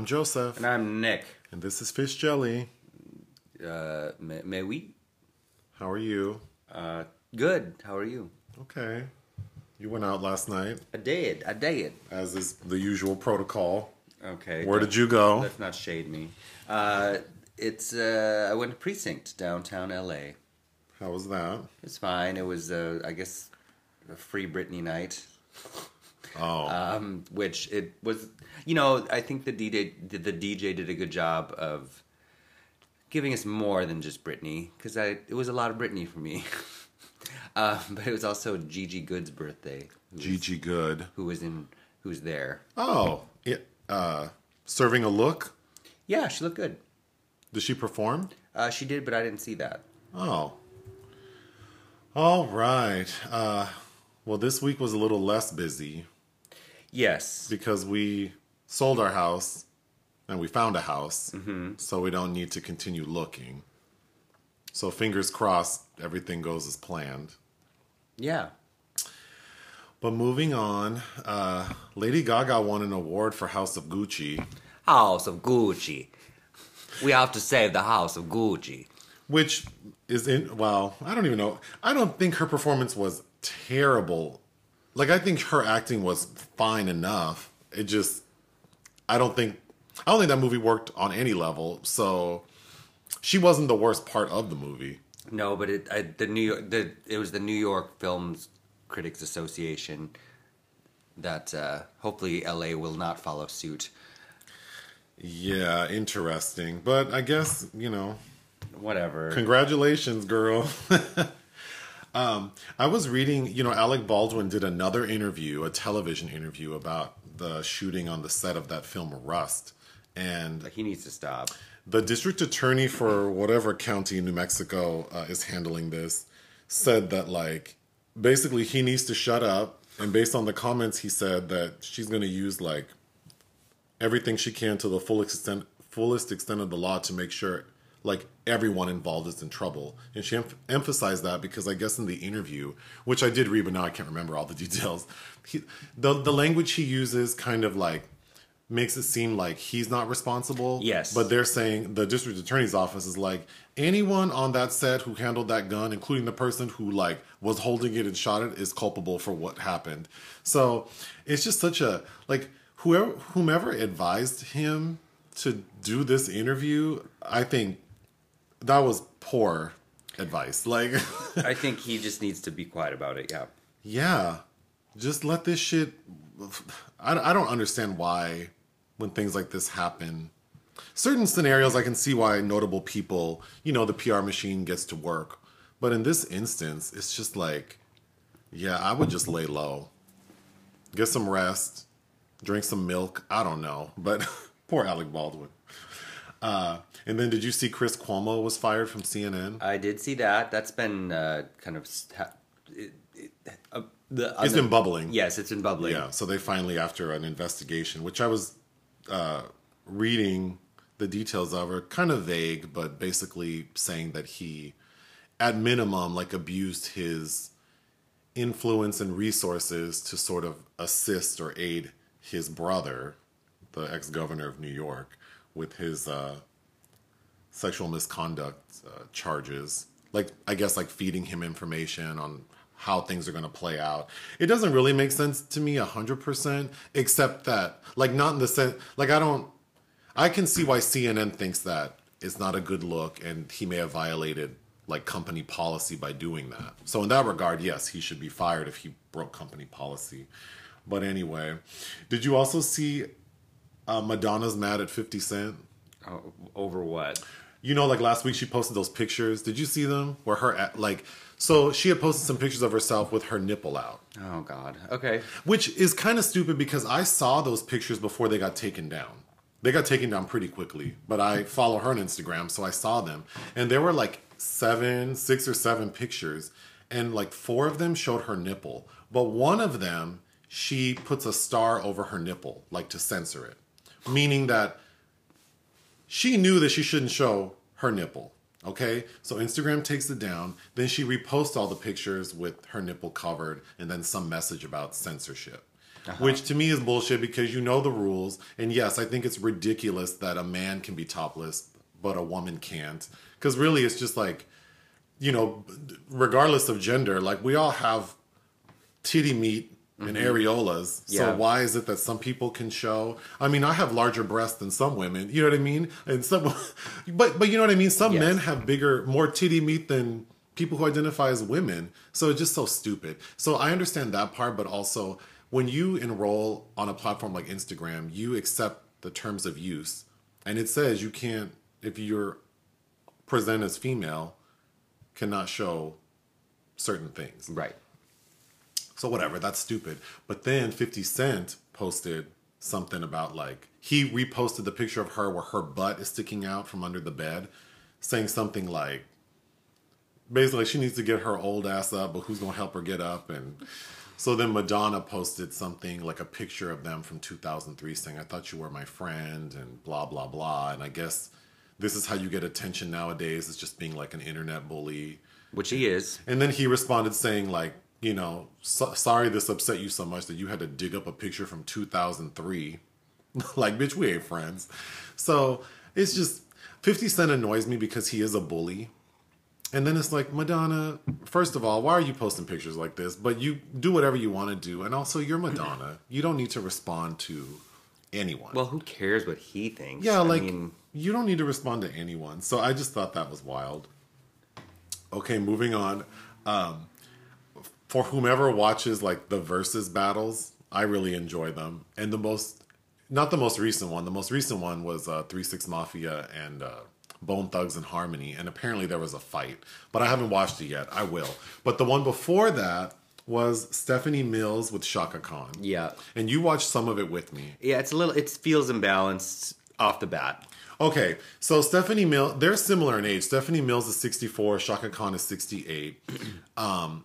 I'm Joseph, And I'm Nick. and this is Fish Jelly. Uh, may, may we? How are you? Uh, good. How are you? Okay. You went out last night, I did. I did. as is the usual protocol. Okay. Where did you go? Let's not shade me. Uh, it's. Uh, I went to Precinct downtown LA. How was that? It's fine. It was. Uh, I guess a free Britney night. Oh, Um, which it was. You know, I think the DJ the DJ did a good job of giving us more than just Britney because I it was a lot of Britney for me. uh, but it was also Gigi Goode's birthday. who was- Gigi Goode. who was in who's there. Oh, it, uh, serving a look. Yeah, she looked good. Did she perform? Uh, she did, but I didn't see that. Oh. All right. Uh, well, this week was a little less busy Yes. because we sold our house and we found a house, so we don't need to continue looking. So fingers crossed, everything goes as planned. Yeah. But moving on, uh, Lady Gaga won an award for House of Gucci, House of Gucci. We have to save the House of Gucci. which is in. Well, I don't even know. I don't think her performance was terrible. Like I think her acting was fine enough. It just, I don't think, I don't think that movie worked on any level. So she wasn't the worst part of the movie. No, but it I, the New York the it was the New York Films Critics Association that uh, hopefully LA will not follow suit. Yeah, interesting. But I guess you know, Whatever. Congratulations, girl. um, I was reading, you know, Alec Baldwin did another interview, a television interview about the shooting on the set of that film Rust. And he needs to stop. the district attorney for whatever county in New Mexico uh, is handling this said that, like, basically he needs to shut up. And based on the comments, he said that she's going to use, like, everything she can to the full extent, fullest extent of the law to make sure like everyone involved is in trouble. And she em- emphasized that because I guess in the interview, which I did read, but now I can't remember all the details. He, the the language he uses kind of like makes it seem like he's not responsible. Yes. But they're saying the district attorney's office is like anyone on that set who handled that gun, including the person who like was holding it and shot it, is culpable for what happened. So it's just such a like whoever whomever advised him to do this interview, I think that was poor advice. Like I think he just needs to be quiet about it. Yeah. yeah, just let this shit. I, I don't understand why when things like this happen. Certain scenarios, I can see why notable people, you know, the PR machine gets to work. But in this instance, it's just like, yeah, I would just lay low, get some rest, drink some milk. I don't know, but poor Alec Baldwin. Uh, and then, did you see Chris Cuomo was fired from CNN? I did see that. That's been uh, kind of it, it, uh, the. It's been bubbling. Yes, it's been bubbling. Yeah, so they finally, after an investigation, which I was uh, reading the details of, are kind of vague, but basically saying that he, at minimum, like abused his influence and resources to sort of assist or aid his brother, the ex governor of New York, with his uh, sexual misconduct uh, charges. Like, I guess, like feeding him information on how things are going to play out. It doesn't really make sense to me 100%, except that, like, not in the sense, like, I don't, I can see why CNN thinks that it's not a good look and he may have violated, like, company policy by doing that. So, in that regard, yes, he should be fired if he broke company policy. But anyway, did you also see uh, Madonna's mad at 50 Cent? Oh, over what? You know, like last week she posted those pictures. Did you see them? Where her at, like, so she had posted some pictures of herself with her nipple out, Oh God. Okay. which is kind of stupid because I saw those pictures before they got taken down. They got taken down pretty quickly, but I follow her on Instagram, so I saw them, and there were like seven, six or seven pictures, and like four of them showed her nipple, but one of them she puts a star over her nipple, like to censor it, meaning that she knew that she shouldn't show her nipple. Okay, so Instagram takes it down. Then she reposts all the pictures with her nipple covered and then some message about censorship. Uh-huh. which to me is bullshit because you know the rules. And yes, I think it's ridiculous that a man can be topless but a woman can't. Because really, it's just like, you know, regardless of gender, like we all have titty meat and mm-hmm. areolas. Yeah. So why is it that some people can show? I mean, I have larger breasts than some women. You know what I mean? And some, but but you know what I mean. Some Yes. men have bigger, more titty meat than people who identify as women. So it's just so stupid. So I understand that part, but also when you enroll on a platform like Instagram, you accept the terms of use, and it says you can't if you're present as female, cannot show certain things. Right. So whatever, that's stupid. But then 50 Cent posted something about like he reposted the picture of her where her butt is sticking out from under the bed, saying something like basically she needs to get her old ass up, but who's gonna help her get up? And so then Madonna posted something like a picture of them from 2003 saying, I thought you were my friend and blah blah blah. And I guess this is how you get attention nowadays, is just being like an internet bully. Which he is. And then he responded saying, like, you know, so, sorry this upset you so much that you had to dig up a picture from 2003. like, bitch, we ain't friends. So it's just 50 Cent annoys me because he is a bully. And then it's like, Madonna, first of all, why are you posting pictures like this? But you do whatever you want to do. And also, you're Madonna. You don't need to respond to anyone. Well, who cares what he thinks? Yeah, I like mean, you don't need to respond to anyone. So I just thought that was wild. Okay, moving on. Um, for whomever watches like the versus battles, I really enjoy them. And the most, not the most recent one. The most recent one was uh, Three Six Mafia and uh, Bone Thugs and Harmony. And apparently there was a fight, but I haven't watched it yet. I will. But the one before that was Stephanie Mills with Chaka Khan. yeah, And you watched some of it with me. yeah. It's a little. It feels imbalanced off the bat. Okay, so Stephanie Mills, they're similar in age. Stephanie Mills is 64, Chaka Khan is 68. Um,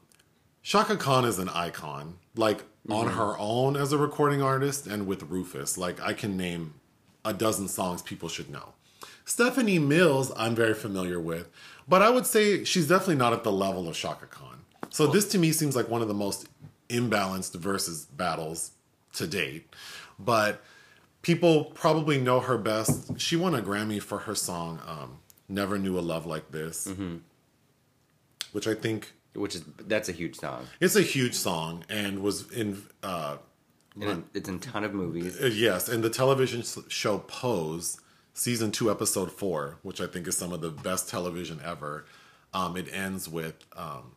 Chaka Khan is an icon, like on her own as a recording artist and with Rufus. Like, I can name a dozen songs people should know. Stephanie Mills, I'm very familiar with, but I would say she's definitely not at the level of Chaka Khan. So, this to me seems like one of the most imbalanced versus battles to date. But people probably know her best. She won a Grammy for her song um, "Never Knew a Love Like This," which I think Which is that's a huge song. it's a huge song and was in. Uh, And it- it's in a ton of movies. uh, yes, in the television show Pose, season two, episode four, which I think is some of the best television ever. Um, it ends with um,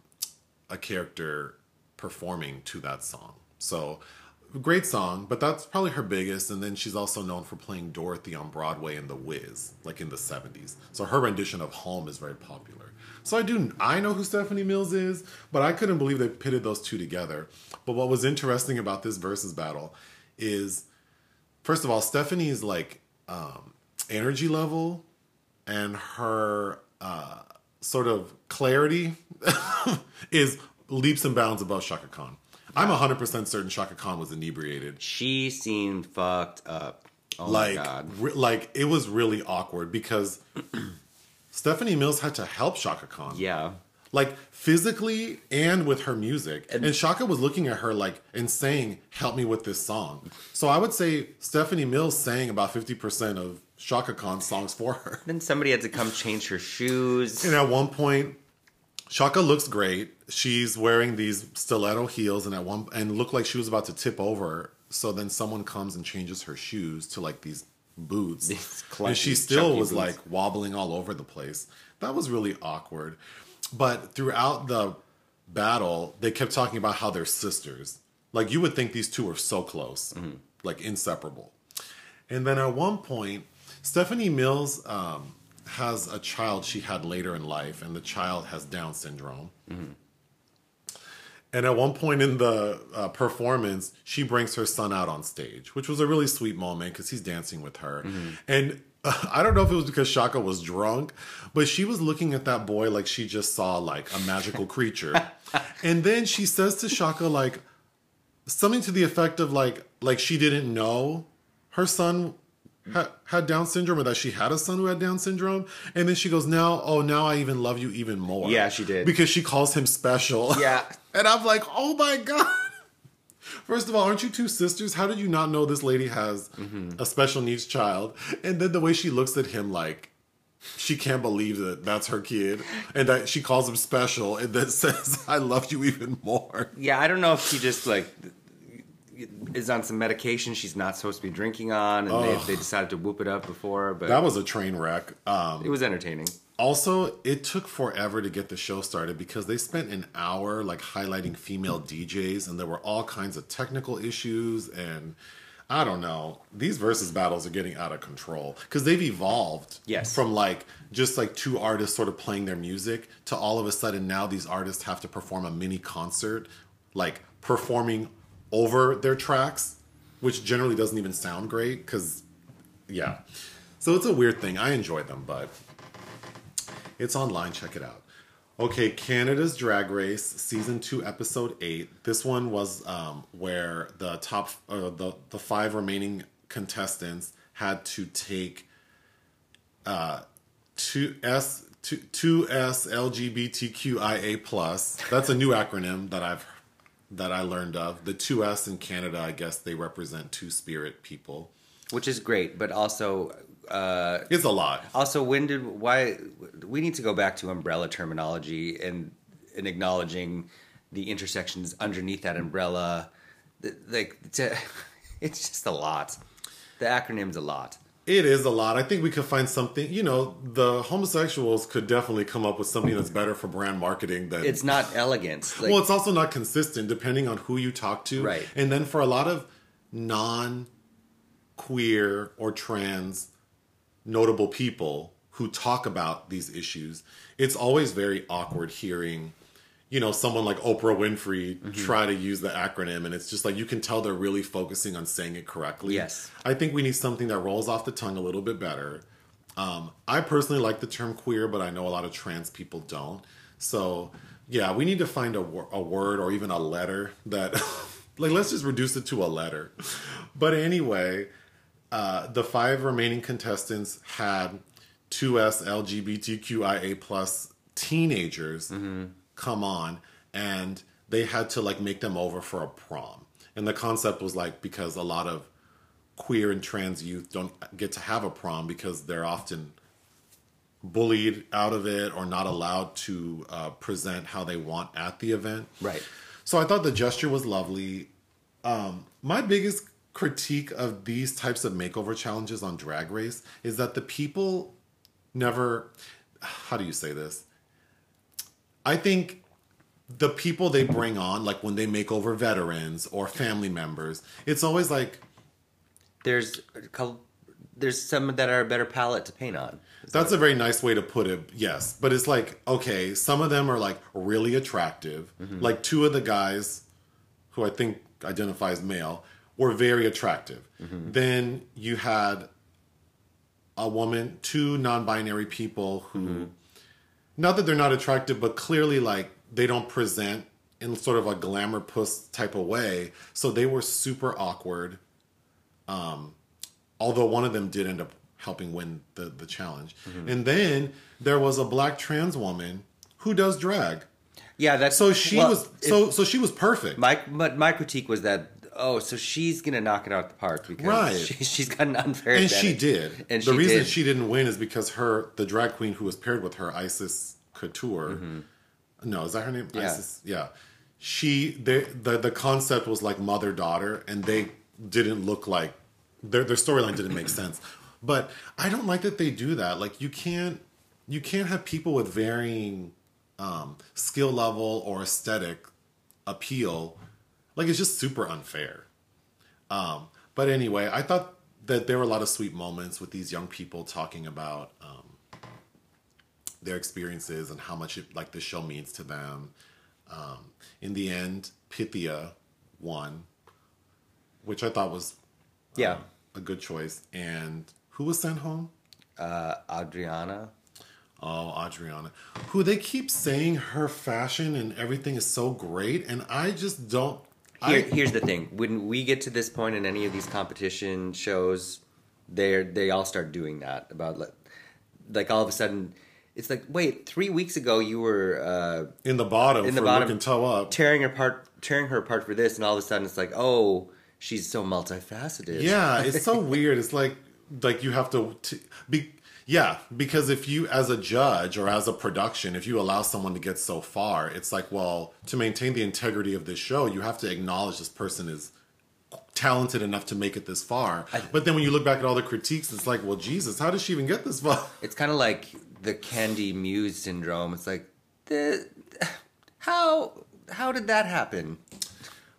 a character performing to that song. So great song, but that's probably her biggest. And then she's also known for playing Dorothy on Broadway in The Wiz, like in the 70s. So her rendition of Home is very popular. So I do I know who Stephanie Mills is, but I couldn't believe they pitted those two together. But what was interesting about this versus battle is first of all, Stephanie's like um, energy level and her uh, sort of clarity is leaps and bounds above Chaka Khan. I'm 100% certain Chaka Khan was inebriated. She seemed fucked up. Oh like, my god. re- like it was really awkward because Stephanie Mills had to help Chaka Khan. Yeah. Like physically and with her music. And, Chaka was looking at her like and saying, Help me with this song. So I would say Stephanie Mills sang about 50% of Chaka Khan's songs for her. Then somebody had to come change her shoes. And at one point, Chaka looks great. She's wearing these stiletto heels and at one and looked like she was about to tip over. So then someone comes and changes her shoes to like these boots. And she still was boots. like wobbling all over the place. That was really awkward. But throughout the battle, they kept talking about how they're sisters. Like you would think these two are so close, like inseparable. And then at one point, Stephanie Mills um, has a child she had later in life, and the child has Down syndrome. And at one point in the uh, performance, she brings her son out on stage, which was a really sweet moment because he's dancing with her. And uh, I don't know if it was because Chaka was drunk, but she was looking at that boy like she just saw like a magical creature. and then she says to Chaka like something to the effect of like like she didn't know her son ha- had Down syndrome or that she had a son who had Down syndrome. And then she goes, "Now, oh, now I even love you even more." Yeah, she did. because she calls him special. Yeah. and I'm like, "Oh my god." First of all, aren't you two sisters? How did you not know this lady has Mm-hmm. a special needs child? And then the way she looks at him like she can't believe that that's her kid and that she calls him special and then says, I love you even more. Yeah, I don't know if she just like is on some medication she's not supposed to be drinking on, and they, they decided to whoop it up before, but That was a train wreck. Um, it was entertaining. Also, it took forever to get the show started because they spent an hour like highlighting female DJs, and there were all kinds of technical issues. And I don't know, these versus battles are getting out of control because they've evolved. Yes. from like just like two artists sort of playing their music to all of a sudden now these artists have to perform a mini concert, like performing over their tracks, which generally doesn't even sound great because, yeah. So it's a weird thing. I enjoy them, but it's online. Check it out. Okay, Canada's Drag Race season two, episode eight. This one was um, where the top, uh, the the five remaining contestants had to take uh, two S two two S LGBTQIA plus. That's a new acronym that I've that I learned of. The two S in Canada, I guess they represent two spirit people. which is great, but also uh, It's a lot. also when did why we need to go back to umbrella terminology and and acknowledging the intersections underneath that umbrella. Like to, it's just a lot. The acronym's a lot. It is a lot. I think we could find something. You know, the homosexuals could definitely come up with something that's better for brand marketing than. It's not elegant. Like, well, it's also not consistent depending on who you talk to. Right. And then for a lot of non queer or trans notable people who talk about these issues, it's always very awkward hearing, you know, someone like Oprah Winfrey Mm-hmm. try to use the acronym. And it's just like you can tell they're really focusing on saying it correctly. Yes. I think we need something that rolls off the tongue a little bit better. Um, I personally like the term queer, but I know a lot of trans people don't. So, yeah, we need to find a, wor- a word or even a letter that, like, let's just reduce it to a letter. But anyway, uh, the five remaining contestants had 2S LGBTQIA plus teenagers come on, and they had to like make them over for a prom. And the concept was like because a lot of queer and trans youth don't get to have a prom because they're often bullied out of it or not allowed to uh, present how they want at the event. Right. So I thought the gesture was lovely. Um, my biggest critique of these types of makeover challenges on Drag Race is that the people never. How do you say this? I think the people they bring on, like when they make over veterans or family members, it's always like there's a couple, there's some that are a better palette to paint on. That's a very nice way to put it. Yes, but it's like okay, some of them are like really attractive. Mm-hmm. Like two of the guys, who I think identify as male, were very attractive. Then you had a woman, two non-binary people who, not that they're not attractive, but clearly like they don't present in sort of a glamour puss type of way. So they were super awkward um, although one of them did end up helping win the, the challenge. Mm-hmm. And then there was a black trans woman who does drag. Yeah, that's So she well, was it- so so she was perfect. my but my critique was that oh, so she's gonna knock it out of the park because Right. she, she's got an unfair and she did. and the she reason did. she didn't win is because her the drag queen who was paired with her, Icesis Couture. No, is that her name? Mm-hmm. Yeah. Icesis. Yeah. She they, the the concept was like mother daughter, and they didn't look like their their storyline didn't make sense. But I don't like that they do that. Like you can't you can't have people with varying um, skill level or aesthetic appeal. Like it's just super unfair. Um, but anyway, I thought that there were a lot of sweet moments with these young people talking about um, their experiences and how much it, like the show means to them. Um, in the end, Pythia won, which I thought was yeah, a good choice. And who was sent home? uh, Adriana. Oh, Adriana, who they keep saying her fashion and everything is so great, and I just don't. Here, I, here's the thing: when we get to this point in any of these competition shows, they they all start doing that about like, like all of a sudden, It's like, wait, three weeks ago you were uh, In the bottom In the for bottom. looking toe up. tearing her apart, tearing her apart for this, and all of a sudden it's like, oh, she's so multifaceted. Yeah, it's so weird. It's like like you have to t- be yeah, because if you as a judge or as a production, if you allow someone to get so far, it's like, well, to maintain the integrity of this show, you have to acknowledge this person is talented enough to make it this far. but then when you look back at all the critiques, it's like, well, Jesus, how did she even get this far? It's kind of like the Kandy Muse syndrome. It's like, the, how how did that happen?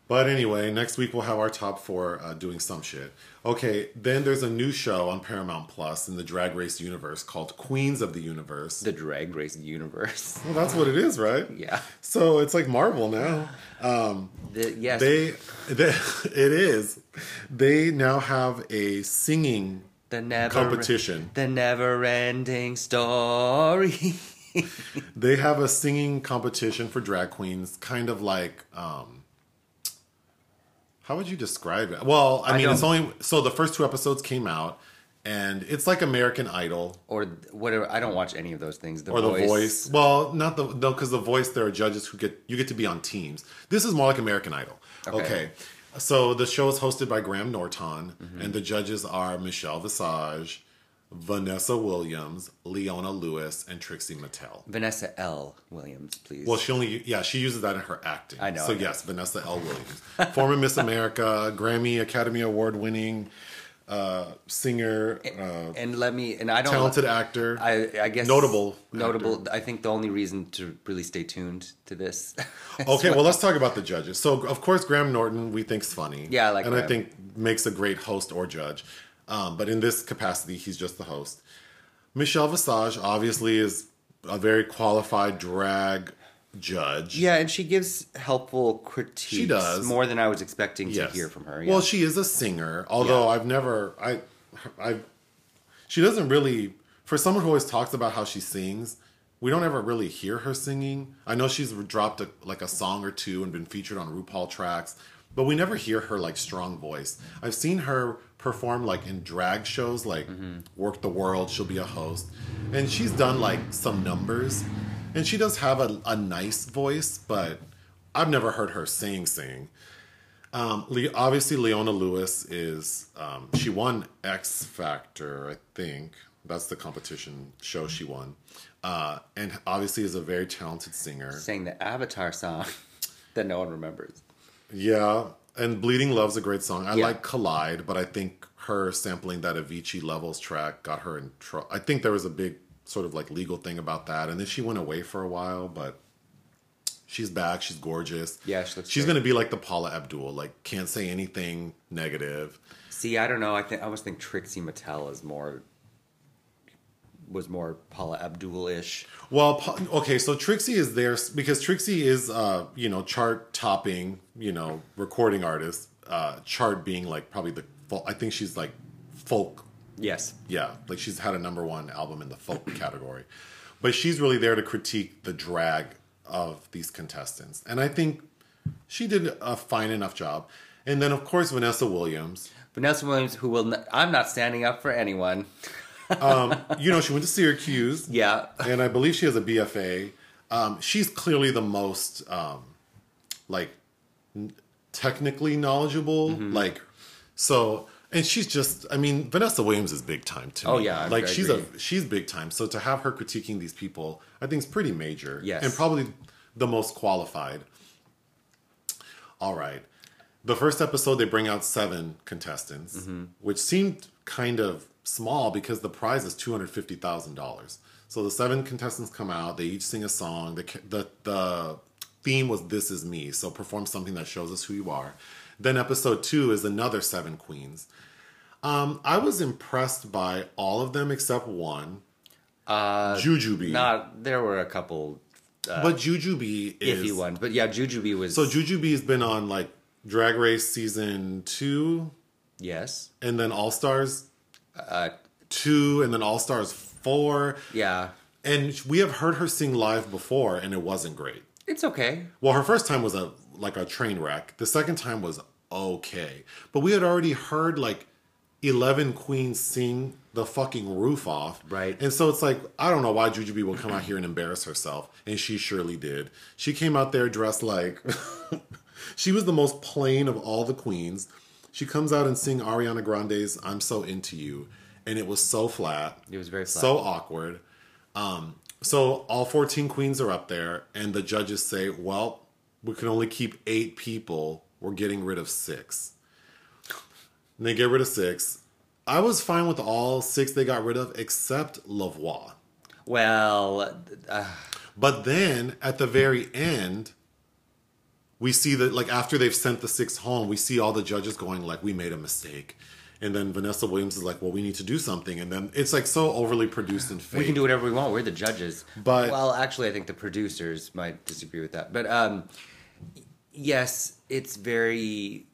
But anyway, next week we'll have our top four uh, doing some shit. Okay, then there's a new show on Paramount Plus in the Drag Race universe called Queens of the Universe. The Drag Race universe. Well, that's what it is, right? Yeah. So it's like Marvel now. The, yes. They, they, it is. They now have a singing the never competition. The never-ending story. They have a singing competition for drag queens, kind of like. um How would you describe it? Well, I, I mean, it's only so the first two episodes came out, and it's like American Idol or whatever. I don't watch any of those things. The or voice. The Voice. Well, not the no, because the Voice there are judges who get you get to be on teams. This is more like American Idol. Okay. Okay. So the show is hosted by Graham Norton, Mm-hmm. and the judges are Michelle Visage, Vanessa Williams, Leona Lewis, and Trixie Mattel. Vanessa L. Williams, please. Well, she only yeah she uses that in her acting. I know, So I know. yes, Vanessa L. Williams, former Miss America, Grammy Academy Award winning uh, singer, uh, and let me. And I don't. talented actor. I, I guess Notable Notable. I think the only reason to really stay tuned to this. Okay, well, let's talk about the judges. So, of course, Graham Norton we think's funny. Yeah, I like and I think makes a great host or judge. Um, but in this capacity, he's just the host. Michelle Visage obviously is a very qualified drag judge. yeah, and she gives helpful critiques. She does. more than I was expecting to hear from her. Well, she is a singer, although Yeah. I've never I I she doesn't really for someone who always talks about how she sings, we don't ever really hear her singing. I know she's dropped a, like a song or two and been featured on RuPaul tracks, but we never hear her like strong voice. I've seen her perform like in drag shows like Werq the World, she'll be a host. And she's done like some numbers. And she does have a, a nice voice, but I've never heard her sing sing. Um, Le- obviously, Leona Lewis is um, she won X Factor, I think. That's the competition show she won, uh, and obviously is a very talented singer. sang the Avatar song that no one remembers. Yeah, and Bleeding Love's a great song. I Yeah. like Collide, but I think her sampling that Avicii Levels track got her in trouble. I think there was a big sort of like legal thing about that, and then she went away for a while, but. She's back. She's gorgeous. Yeah, she looks She's great. gonna be like the Paula Abdul. Like, can't say anything negative. See, I don't know. I think I always think Trixie Mattel is more was more Paula Abdul ish. Well, okay, so Trixie is there because Trixie is, uh, you know, chart topping, you know, recording artist. Uh, chart being like probably the, I think she's like folk. Yes. Yeah, like she's had a number one album in the folk category, but she's really there to critique the drag of these contestants, and I think she did a fine enough job. And then of course Vanessa Williams, Vanessa Williams, who will n- I'm not standing up for anyone. you know, she went to Syracuse. Yeah. and I believe she has a BFA. Um, she's clearly the most um, like n- technically knowledgeable. Mm-hmm. Like so, and she's just. I mean, Vanessa Williams is big time too. Oh, yeah, I- like I she's agree. a she's big time. So to have her critiquing these people, I think is pretty major. Yes. and probably the most qualified. All right. The first episode, they bring out seven contestants, Mm-hmm. which seemed kind of small because the prize is two hundred fifty thousand dollars. So the seven contestants come out. They each sing a song. The, the the theme was "This Is Me," so perform something that shows us who you are. Then episode two is another seven queens. Um, I was impressed by all of them except one, Uh, Jujubee. not there were a couple but Jujubee is iffy ones, but yeah, Jujubee was So Jujubee's been on like Drag Race season two, yes. and then All Stars Uh, two, and then All Stars four. yeah, And we have heard her sing live before, and it wasn't great. it's okay. Well, her first time was a like a train wreck. The second time was okay, but we had already heard like 11 queens sing the fucking roof off. Right. And so it's like, I don't know why Jujubee will come out here and embarrass herself. And she surely did. She came out there dressed like she was the most plain of all the queens. She comes out and sing Ariana Grande's I'm So Into You. And it was so flat. It was very flat. So awkward. Um, so all 14 queens are up there, and the judges say, well, we can only keep eight people. We're getting rid of six. And they get rid of six. I was fine with all six they got rid of, except Lavoie. Well, uh, But then at the very end, we see that like after they've sent the six home, we see all the judges going like, "We made a mistake," and then Vanessa Williams is like, "Well, we need to do something," and then it's like so overly produced and fake. we can do whatever we want. We're the judges. But- well, actually, I think the producers might disagree with that. But um, yes, it's very,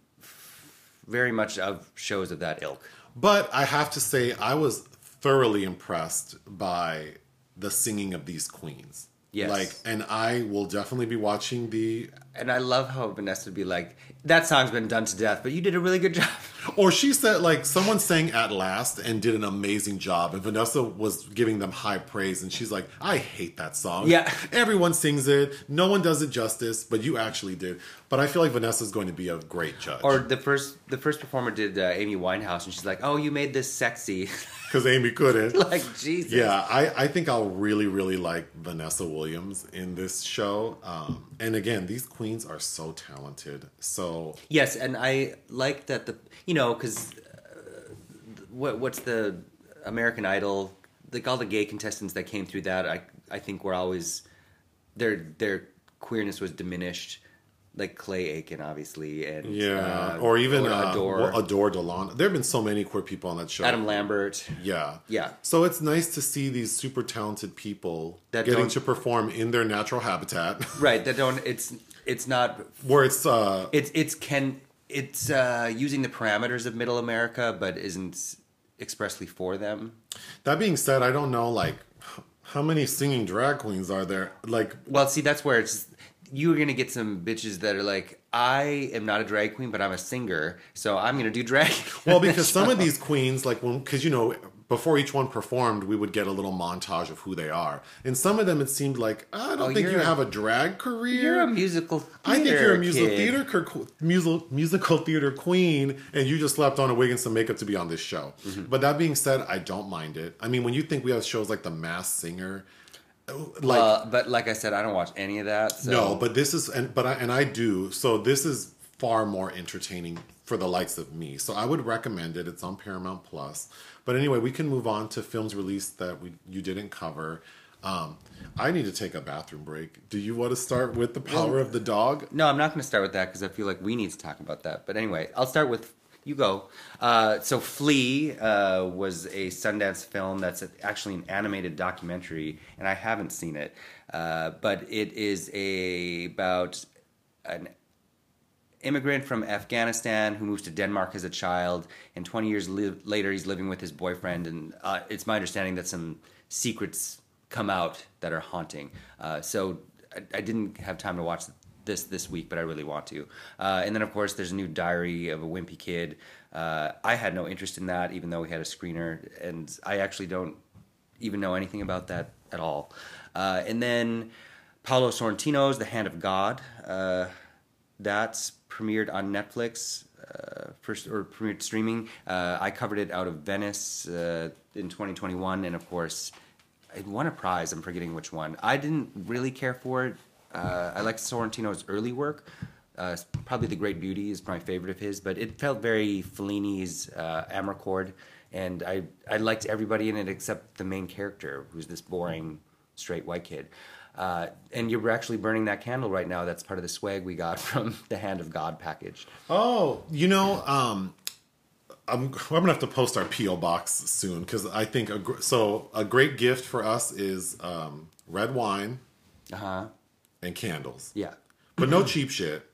very much of shows of that ilk. But I have to say, I was thoroughly impressed by the singing of these queens. Yes. Like, and I will definitely be watching the. And I love how Vanessa would be like, "That song's been done to death, but you did a really good job." Or she said, like, someone sang At Last and did an amazing job. And Vanessa was giving them high praise. And she's like, I hate that song. Yeah. Everyone sings it. No one does it justice, but you actually did. But I feel like Vanessa's going to be a great judge. Or the first, the first performer did uh, Amy Winehouse, and she's like, "Oh, you made this sexy." Because Amy couldn't. like Jesus. Yeah, I, I think I'll really, really like Vanessa Williams in this show. Um, and again, these queens are so talented. So, Yes, and I like that the you know because uh, what what's the American Idol like all the gay contestants that came through that I I think were always their their queerness was diminished like Clay Aiken obviously and yeah. uh, or even uh, Adore well, Adore Delano. There have been so many queer people on that show. Adam Lambert Yeah. Yeah. So it's nice to see these super talented people That getting to perform in their natural habitat right that don't it's it's not where it's uh it's it's can it's uh, using the parameters of Middle America but isn't expressly for them that being said, I don't know like how many singing drag queens are there? Like Well, see, that's where it's you're gonna get some bitches that are like, I am not a drag queen, but I'm a singer, so I'm gonna do drag. well because some of these queens like when because you know before each one performed we would get a little montage of who they are and some of them it seemed like i don't Oh, think you a- have a drag career You're a musical. Theater I think you're a musical kid. theater musical musical theater queen, and you just slapped on a wig and some makeup to be on this show. Mm-hmm. But that being said, I don't mind it. I mean, when you think we have shows like The Masked Singer, like Well, but like I said, I don't watch any of that. So. no, but this is and but I and I do. So this is far more entertaining for the likes of me. So I would recommend it. It's on Paramount Plus. But anyway, we can move on to films released that we you didn't cover. Um, I need to take a bathroom break. Do you want to start with the power of the dog? No, I'm not going to start with that because I feel like we need to talk about that. But anyway, I'll start with you go. Uh, so Flee uh, was a Sundance film that's actually an animated documentary, and I haven't seen it, uh, but it is a about an immigrant from Afghanistan who moves to Denmark as a child, and 20 years li- later he's living with his boyfriend, and uh, it's my understanding that some secrets come out that are haunting. Uh, so I, I didn't have time to watch this this week, but I really want to. Uh, and then of course there's a new Diary of a Wimpy Kid. Uh, I had no interest in that, even though we had a screener, and I actually don't even know anything about that at all. Uh, and then Paolo Sorrentino's The Hand of God. Uh, that's premiered on Netflix. Uh, first or premiered streaming. Uh, I covered it out of Venice uh, in 2021, and of course, it won a prize. I'm forgetting which one. I didn't really care for it. Uh, I liked Sorrentino's early work. Uh, probably The Great Beauty is my favorite of his, but it felt very Fellini's uh, Amarcord, and I I liked everybody in it except the main character, who's this boring straight white kid. Uh, and you're actually burning that candle right now. That's part of the swag we got from the Hand of God package. Oh, you know, um, I'm, I'm gonna have to post our PO box soon because I think a, gr- so. A great gift for us is um, red wine Uh huh. and candles, Yeah. but no cheap shit.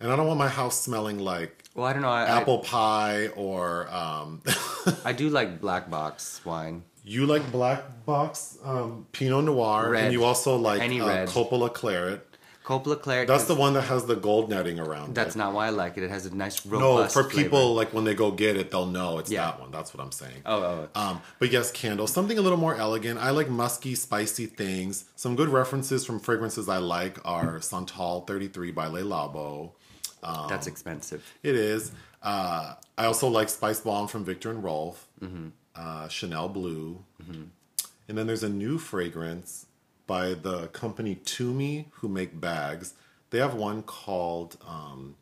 And I don't want my house smelling like Well, I don't know. I, apple pie or um, I, I do like black box wine. You like black box um, Pinot Noir, Red. and you also like Any uh, red. Coppola Claret. Coppola Claret. That's the one that has the gold netting around. That's it. not why I like it. It has a nice no robust. for flavor. people like when they go get it, they'll know it's Yeah. that one. That's what I'm saying. Oh, oh. Um, but yes, candles, something a little more elegant. I like musky, spicy things. Some good references from fragrances I like are Santal 33 by Le Labo. Um, That's expensive. It is. Uh, I also like Spice Bomb from Viktor and Rolf, Mm-hmm. Uh, Chanel Blue. And then there's a new fragrance by the company Tumi who make bags. They have one called, um,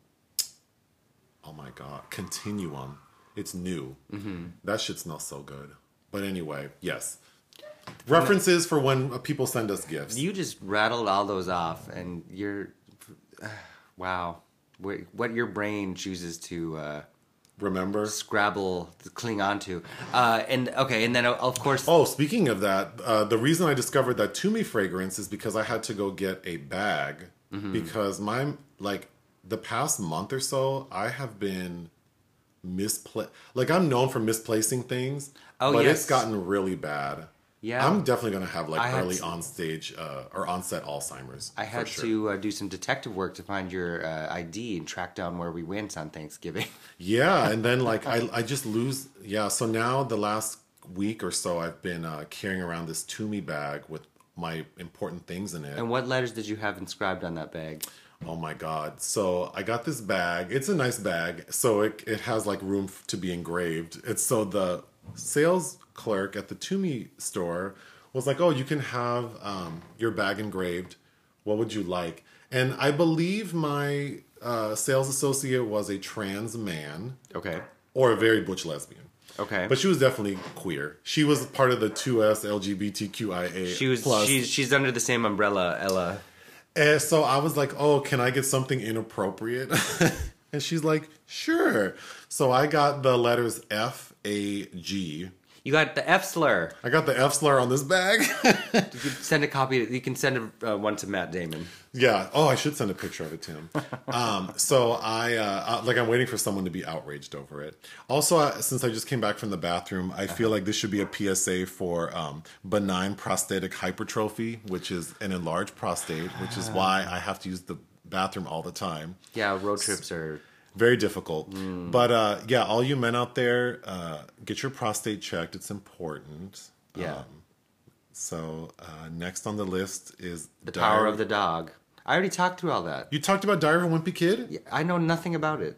oh my God, Continuum. It's new. Mm-hmm. That shit smells so good. But anyway, yes. References for when people send us gifts. You just rattled all those off, and you're, wow, what what your brain chooses to uh, Remember? Scrabble to cling onto, uh, and okay, and then of course, Oh, speaking of that, uh, the reason I discovered that Tumi fragrance is because I had to go get a bag Mm-hmm. because my like the past month or so I have been misplaced. Like I'm known for misplacing things, Oh, but yes. it's gotten really bad. Yeah. I'm definitely gonna have like I early to- on stage uh, or on set Alzheimer's. I had sure. to uh, do some detective work to find your uh, ID and track down where we went on Thanksgiving. Yeah, and then like I I just lose yeah, so now the last week or so I've been uh, carrying around this Tumi bag with my important things in it. and what letters did you have inscribed on that bag? Oh my god. So I got this bag. It's a nice bag. So it it has like room f- to be engraved. It's so the sales clerk at the Tumi store was like, "Oh, you can have um, your bag engraved. What would you like?" And I believe my uh, sales associate was a trans man Okay. or a very butch lesbian. Okay. But she was definitely queer. She was part of the 2S LGBTQIA. she was plus. she's she's under the same umbrella, Ella. And so I was like, "Oh, can I get something inappropriate?" and she's like, "Sure." So I got the letters F A G. You got the F slur. I got the F slur on this bag. You can send a copy. You can send a, uh, one to Matt Damon. yeah. Oh, I should send a picture of it to him. Um, so I uh, like I'm waiting for someone to be outraged over it. Also, uh, since I just came back from the bathroom, I feel like this should be a PSA for um, benign prostatic hypertrophy, which is an enlarged prostate, which is why I have to use the bathroom all the time. Yeah, road trips are. Very difficult. Mm. But uh, yeah, all you men out there, uh, get your prostate checked. It's important. Yeah. Um, so uh, next on the list is The power of the dog. I already talked through all that. You talked about Diary of a Wimpy Kid. Yeah, I know nothing about it.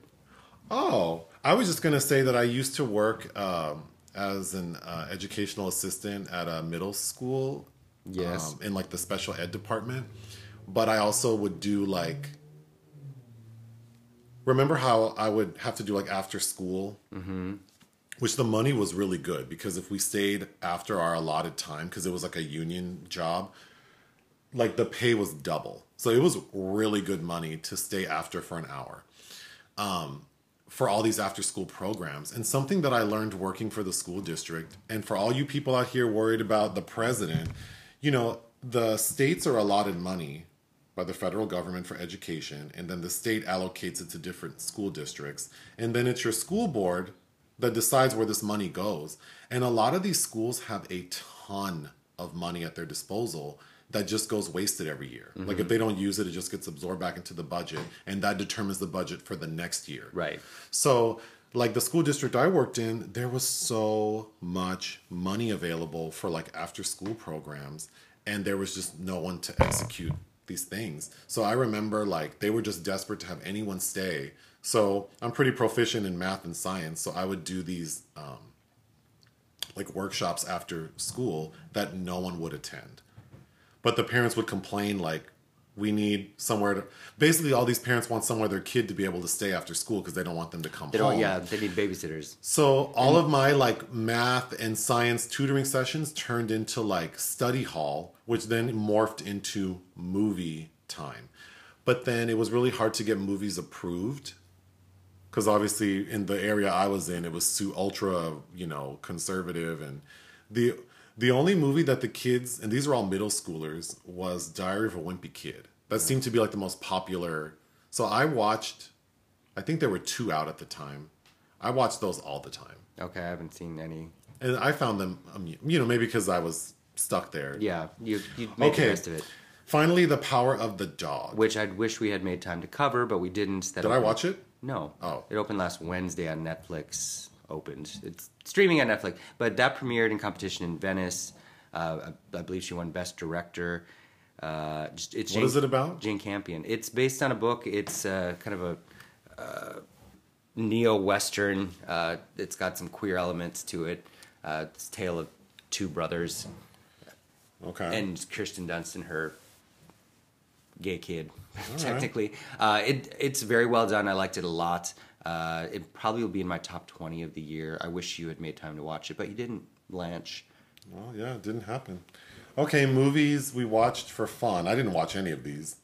Oh, I was just gonna say that I used to work um, as an uh, educational assistant at a middle school. Yes. Um, in like the special ed department, but I also would do like. Remember how I would have to do like after school, mm-hmm. which the money was really good because if we stayed after our allotted time, because it was like a union job, like the pay was double. So it was really good money to stay after for an hour for all these after school programs. And something that I learned working for the school district, and for all you people out here worried about the president, you know, the states are allotted money by the federal government for education, and then the state allocates it to different school districts. And then it's your school board that decides where this money goes. And a lot of these schools have a ton of money at their disposal that just goes wasted every year. Like if mm-hmm. they don't use it, it just gets absorbed back into the budget, and that determines the budget for the next year. Right. So, like the school district I worked in, there was so much money available for like after school programs, and there was just no one to execute these things. So I remember like they were just desperate to have anyone stay. So I'm pretty proficient in math and science, so I would do these um, like workshops after school that no one would attend. But the parents would complain like we need somewhere to basically all these parents want somewhere their kid to be able to stay after school because they don't want them to come They home. don't. Yeah, they need babysitters. So all of my like math and science tutoring sessions turned into like study hall, which then morphed into movie time. But then it was really hard to get movies approved because obviously in the area I was in, it was su- ultra, you know, conservative, and the the only movie that the kids and these are all middle schoolers was Diary of a Wimpy Kid. That seemed to be like the most popular. So I watched. I think there were two out at the time. I watched those all the time, Okay, I haven't seen any. and I found them, um, you know, maybe because I was stuck there. Yeah, you you make the Okay. best of it. Finally, The Power of the Dog. which I'd wish we had made time to cover, but we didn't. That Did I watch it? No. Oh. It opened last Wednesday on Netflix. Opened. It's streaming on Netflix, but that premiered in competition in Venice. Uh, I, I believe she won Best Director. Uh, it's What Jane, is it about? Jane Campion. It's based on a book. It's uh, kind of a uh, neo western. Uh, it's got some queer elements to it. Uh, it's a tale of two brothers Okay. and Kirsten Dunst and her gay kid, right. technically. Uh, it it's very well done. I liked it a lot. Uh, it probably will be in my top twenty of the year. I wish you had made time to watch it, but you didn't, Blanche. well, yeah, it didn't happen. Okay, movies we watched for fun. I didn't watch any of these.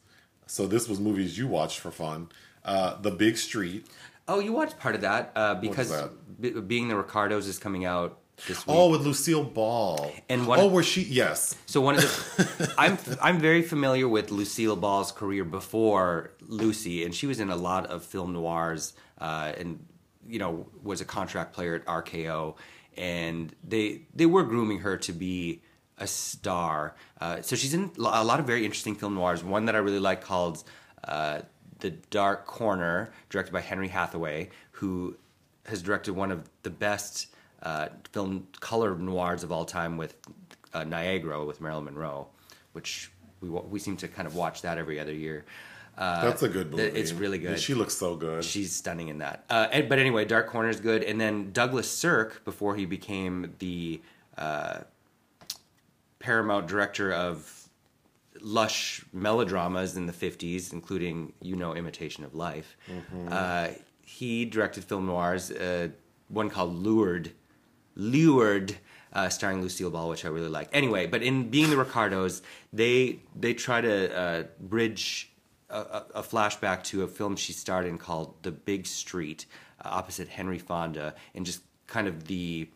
So this was movies you watched for fun. Uh, the Big Street. Oh, you watched part of that uh, because that? Be- being the Ricardos is coming out this week. Oh, with Lucille Ball. And one- oh, where she? Yes. So one of the, I'm I'm very familiar with Lucille Ball's career before Lucy, and she was in a lot of film noirs, uh, and you know was a contract player at RKO, and they they were grooming her to be a star. Uh, so she's in a lot of very interesting film noirs. One that I really like called uh, The Dark Corner, directed by Henry Hathaway, who has directed one of the best uh, film color noirs of all time with uh, Niagara with Marilyn Monroe, which we we seem to kind of watch that every other year. Uh, That's a good movie. it's really good. She looks so good. She's stunning in that. Uh, and- but anyway, Dark Corner is good. And then Douglas Sirk, before he became the uh, Paramount director of lush melodramas in the 50s, including You Know Imitation of Life, uh, he directed film noirs, uh, one called Lured. Lured. Uh, starring Lucille Ball, which I really like. Anyway, but in Being the Ricardos, they they try to uh, bridge a, a, a flashback to a film she starred in called The Big Street, uh, opposite Henry Fonda, and just kind of the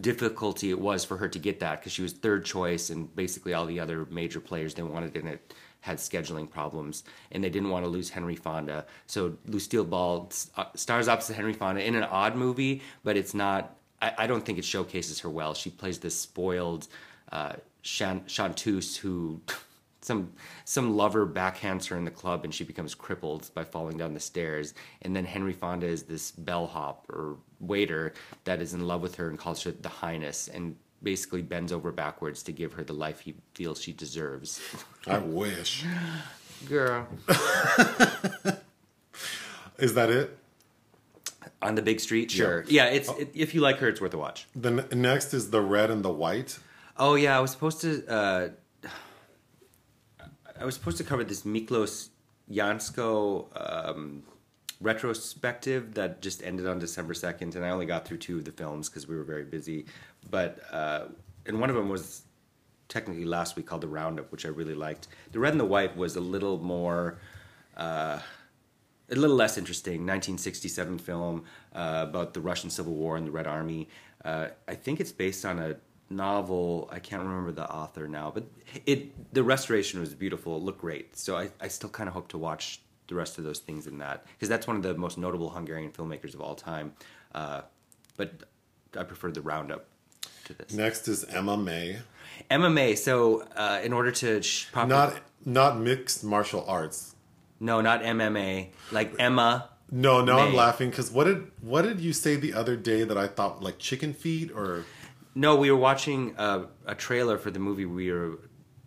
difficulty it was for her to get that because she was third choice and basically all the other major players they wanted in it had scheduling problems and they didn't want to lose Henry Fonda. So Lucille Ball uh, stars opposite Henry Fonda in an odd movie, but it's not. I, I don't think it showcases her well. She plays this spoiled uh, chan- chanteuse who some some lover backhands her in the club and she becomes crippled by falling down the stairs and then henry fonda is this bellhop or waiter that is in love with her and calls her the highness and basically bends over backwards to give her the life he feels she deserves I wish. girl Is that it? on the big street sure yeah, it's it, if you like her it's worth a watch The n- next is the red and the white. Oh yeah, I was supposed to. Uh, I was supposed to cover this Miklos Jancso um, retrospective that just ended on December second, and I only got through two of the films because we were very busy. But uh, and one of them was technically last week called The Roundup, which I really liked. The Red and the White was a little more. Uh, a little less interesting 1967 film uh, about the Russian Civil War and the Red Army. Uh, I think it's based on a novel. I can't remember the author now, but it the restoration was beautiful. It looked great. So I, I still kind of hope to watch the rest of those things in that because that's one of the most notable Hungarian filmmakers of all time. Uh, but I prefer the Roundup to this. Next is Emma Mae. MMA. So uh, in order to sh- Not not mixed martial arts. no, not MMA. Like Emma. No, now I'm laughing because what did what did you say the other day that I thought like chicken feet or No, we were watching a, a trailer for the movie we were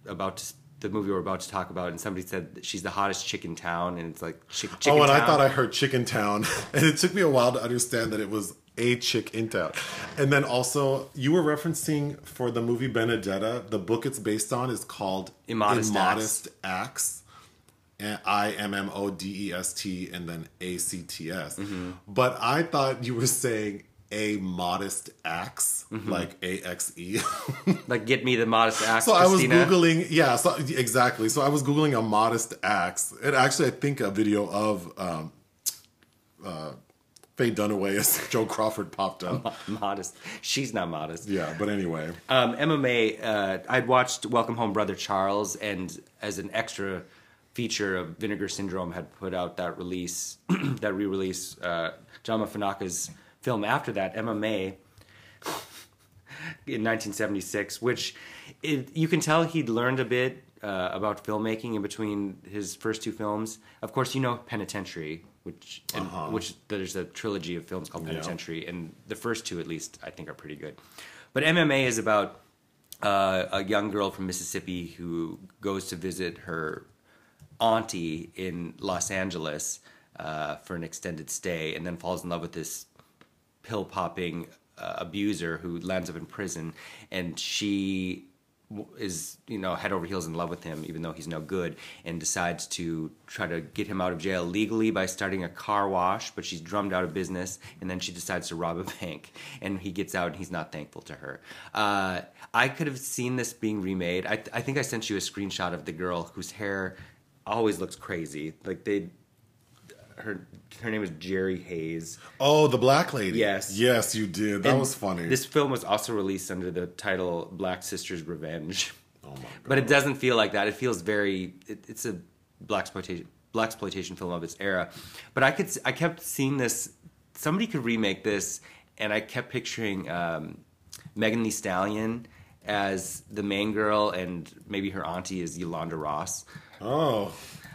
about to the movie we are about to talk about, and somebody said that she's the hottest chick in town, and it's like chick, chicken oh, and I thought I heard Chicken Town, and it took me a while to understand that it was a chick in town. And then also, you were referencing for the movie Benedetta, the book it's based on is called Immodest Immodest Acts. And I M M O D E S T and then A C T S. Mm-hmm. But I thought you were saying a modest axe, Mm-hmm. like A X E. like get me the modest axe. So I was googling, yeah, so exactly. So I was googling a modest axe, and actually, I think a video of um, uh, Faye Dunaway as Joan Crawford popped up. modest. She's not modest. Yeah, but anyway, Um, MMA. Uh, I'd watched Welcome Home, Brother Charles, and as an extra feature of Vinegar Syndrome had put out that release, that re-release, uh, Jamaa Fanaka's film after that, MMA, in 1976, which it, you can tell he'd learned a bit uh, about filmmaking in between his first two films. Of course, you know Penitentiary, which and, Uh-huh. which there's a trilogy of films called Yeah. Penitentiary, and the first two, at least, I think are pretty good. But MMA is about uh, a young girl from Mississippi who goes to visit her auntie in Los Angeles uh, for an extended stay, and then falls in love with this pill popping uh, abuser who lands up in prison, and she is you know head over heels in love with him, even though he's no good, and decides to try to get him out of jail legally by starting a car wash. But she's drummed out of business, and then she decides to rob a bank, and he gets out, and he's not thankful to her. Uh, I could have seen this being remade. I, I think I sent you a screenshot of the girl whose hair always looks crazy. Like they, her her name is Jerri Hayes. Oh, the black lady. Yes. Yes, you did. That And was funny. This film was also released under the title Black Sisters Revenge. oh my god. But it doesn't feel like that. It feels very. It, it's a black exploitation black exploitation film of its era. But I could I kept seeing this. Somebody could remake this, and I kept picturing um, Megan Thee Stallion as the main girl, and maybe her auntie is Yolanda Ross. Oh.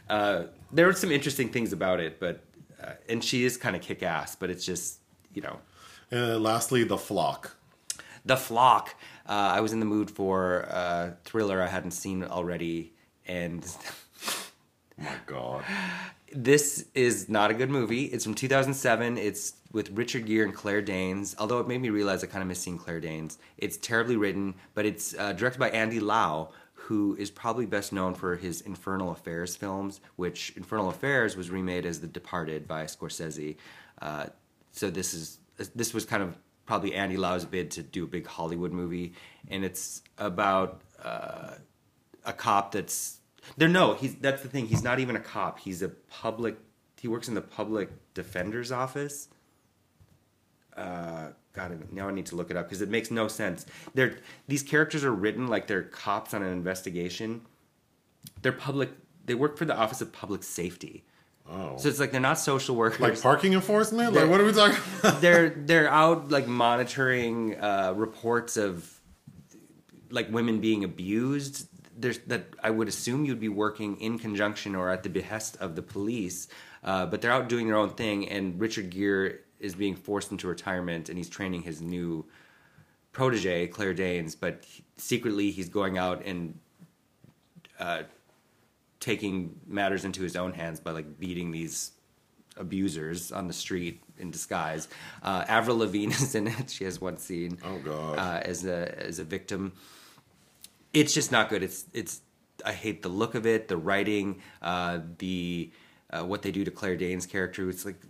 Uh, there were some interesting things about it, but uh, and she is kind of kick ass. But it's just you know And lastly, the flock. The Flock. Uh, I was in the mood for a thriller I hadn't seen already, and Oh my god. this is not a good movie. It's from 2007. It's with Richard Gere and Claire Danes. Although it made me realize I kind of miss seeing Claire Danes. It's terribly written, but it's uh, directed by Andy Lau, who is probably best known for his Infernal Affairs films, which Infernal Affairs was remade as The Departed by Scorsese. Uh, so this is this was kind of probably Andy Lau's bid to do a big Hollywood movie, and it's about uh, a cop that's there. No, he's that's the thing. He's not even a cop. He's a public. He works in the public defender's office. Uh, God, now I need to look it up because it makes no sense. They're these characters are written like they're cops on an investigation. They're public. They work for the Office of Public Safety. Oh. So it's like they're not social workers. like parking enforcement? They're- Like what are we talking about? they're they're out like monitoring uh, reports of like women being abused. There's that I would assume you'd be working in conjunction or at the behest of the police, uh, but they're out doing their own thing. And Richard Gere is being forced into retirement, and he's training his new protege Claire Danes. But he- secretly, he's going out and uh, taking matters into his own hands by like beating these abusers on the street in disguise. Uh, Avril Lavigne is in it. She has one scene Oh god. uh, as a as a victim. It's just not good. It's it's. I hate the look of it, the writing, uh, the uh, what they do to Claire Danes' character. It's like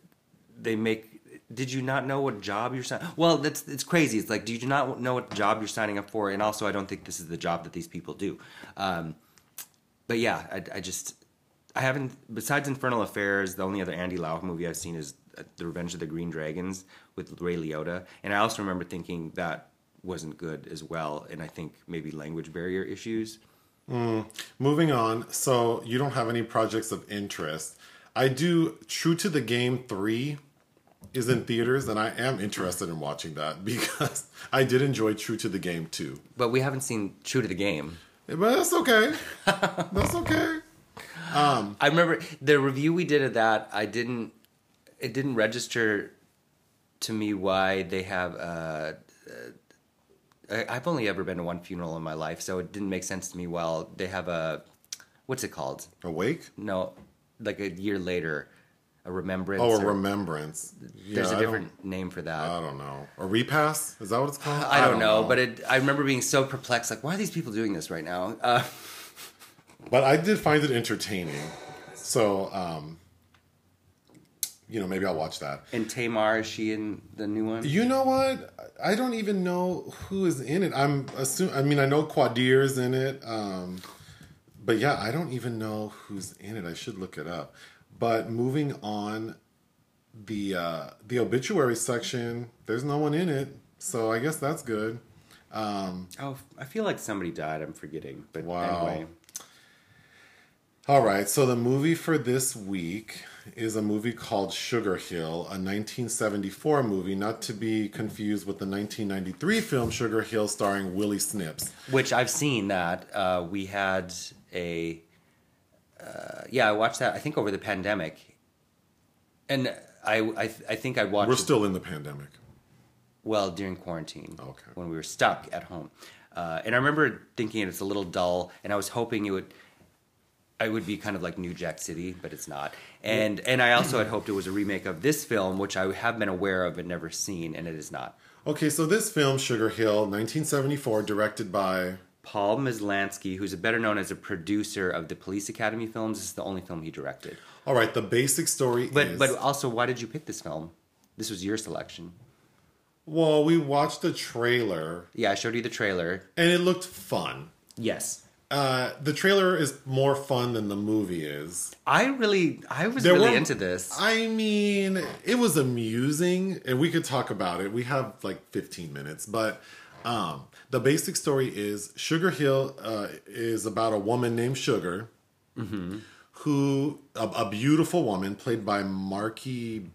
they make. Did you not know what job you're signing? Well, that's it's crazy. It's like, do you not know what job you're signing up for? And also, I don't think this is the job that these people do. Um, but yeah, I, I just I haven't. Besides Infernal Affairs, the only other Andy Lau movie I've seen is uh, The Revenge of the Green Dragons with Ray Liotta, and I also remember thinking that wasn't good as well, and I think maybe language barrier issues. Moving on. So you don't have any projects of interest. I do True to the Game 3 is in theaters and I am interested in watching that because I did enjoy True to the Game too. But we haven't seen True to the Game. But that's okay. That's okay. Um, I remember the review we did of that. I didn't. It didn't register to me why they have. Uh, uh, I've only ever been to one funeral in my life, so it didn't make sense to me. Well, they have a what's it called? Awake? No, like a year later, a remembrance. Oh, a or- remembrance. There's Yeah, a different name for that. I don't know. A repass? Is that what it's called? I don't, know, but it, I remember being so perplexed. Like, why are these people doing this right now? Uh, But I did find it entertaining. So, um, you know, maybe I'll watch that. and Tamar, is she in the new one? You know what? I don't even know who is in it. I'm assuming. I mean, I know Quadir is in it. Um, but yeah, I don't even know who's in it. I should look it up. But moving on, the uh, the obituary section. There's no one in it, so I guess that's good. Oh, I feel like somebody died. I'm forgetting. But Wow. anyway, All right, so the movie for this week is a movie called Sugar Hill, a 1974 movie, not to be confused with the 1993 film Sugar Hill starring Wesley Snipes. which I've seen that. Uh, we had a. Uh, yeah, I watched that. I think over the pandemic, and I I, I think I watched. We're still in the pandemic. well during quarantine Okay. when we were stuck at home uh, and i remember thinking it's a little dull and i was hoping it would i would be kind of like new jack city but it's not and and i also had hoped it was a remake of this film which i have been aware of but never seen and it is not Okay, so this film, Sugar Hill, 1974, directed by. Paul Maslansky, who's better known as a producer of the police academy films this is the only film he directed All right, the basic story but is. but also why did you pick this film this was your selection well, we watched the trailer yeah i showed you the trailer and it looked fun. yes Uh, the trailer is more fun than the movie is. i really i was There really were- into this I mean, it was amusing, and we could talk about it. We have like 15 minutes, but um, the basic story is Sugar Hill uh, is about a woman named Sugar, who a, a beautiful woman played by Marki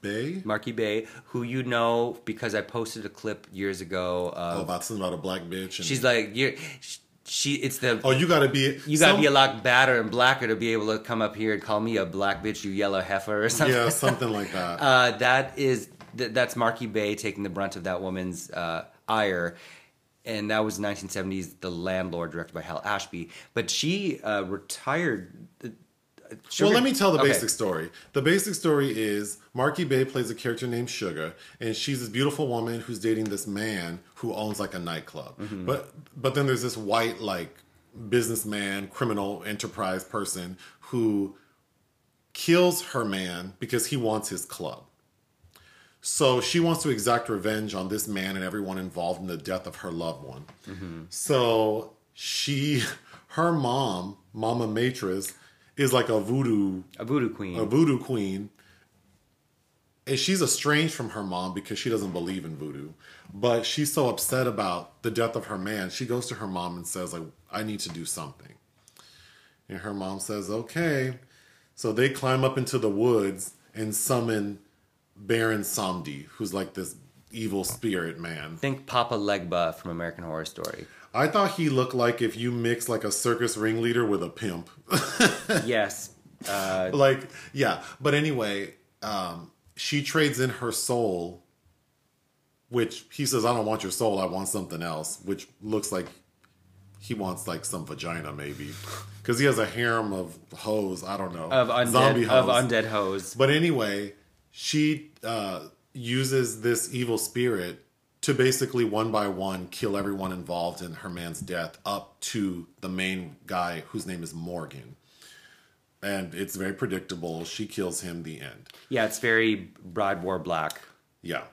Bey. Marki Bey, who you know because I posted a clip years ago. Oh, about something about a black bitch. And, she's like, you're, she. It's the oh, you gotta be. you gotta some- be a lot badder and blacker to be able to come up here and call me a black bitch, you yellow heifer, or something. Yeah, something like that. Uh, that is th- that's Marki Bey taking the brunt of that woman's uh, ire. And that was 1970s, The Landlord, directed by Hal Ashby. But she uh, retired. uh, well, let me tell the Okay. basic story. The basic story is Marki Bey plays a character named Sugar, and she's this beautiful woman who's dating this man who owns like a nightclub. Mm-hmm. But but then there's this white like businessman, criminal enterprise person who kills her man because he wants his club. So she wants to exact revenge on this man and everyone involved in the death of her loved one. Mm-hmm. So she, her mom, Mama Matris, is like a voodoo, A voodoo queen. a voodoo queen. And she's estranged from her mom because she doesn't believe in voodoo. But she's so upset about the death of her man, she goes to her mom and says, like, I need to do something. And her mom says, okay. So they climb up into the woods and summon Baron Samedi, who's like this evil spirit man. Think Papa Legba from American Horror Story. I thought he looked like if you mix like a circus ringleader with a pimp. yes. Uh, like, yeah. But anyway, um, she trades in her soul, which he says, I don't want your soul, I want something else, which looks like he wants like some vagina maybe. Because he has a harem of hoes, I don't know. of undead, of undead hoes. But anyway, she uh, uses this evil spirit to basically one by one kill everyone involved in her man's death up to the main guy whose name is Morgan. And it's very predictable. She kills him the end. Yeah, it's very Bride Wore Black. Yeah.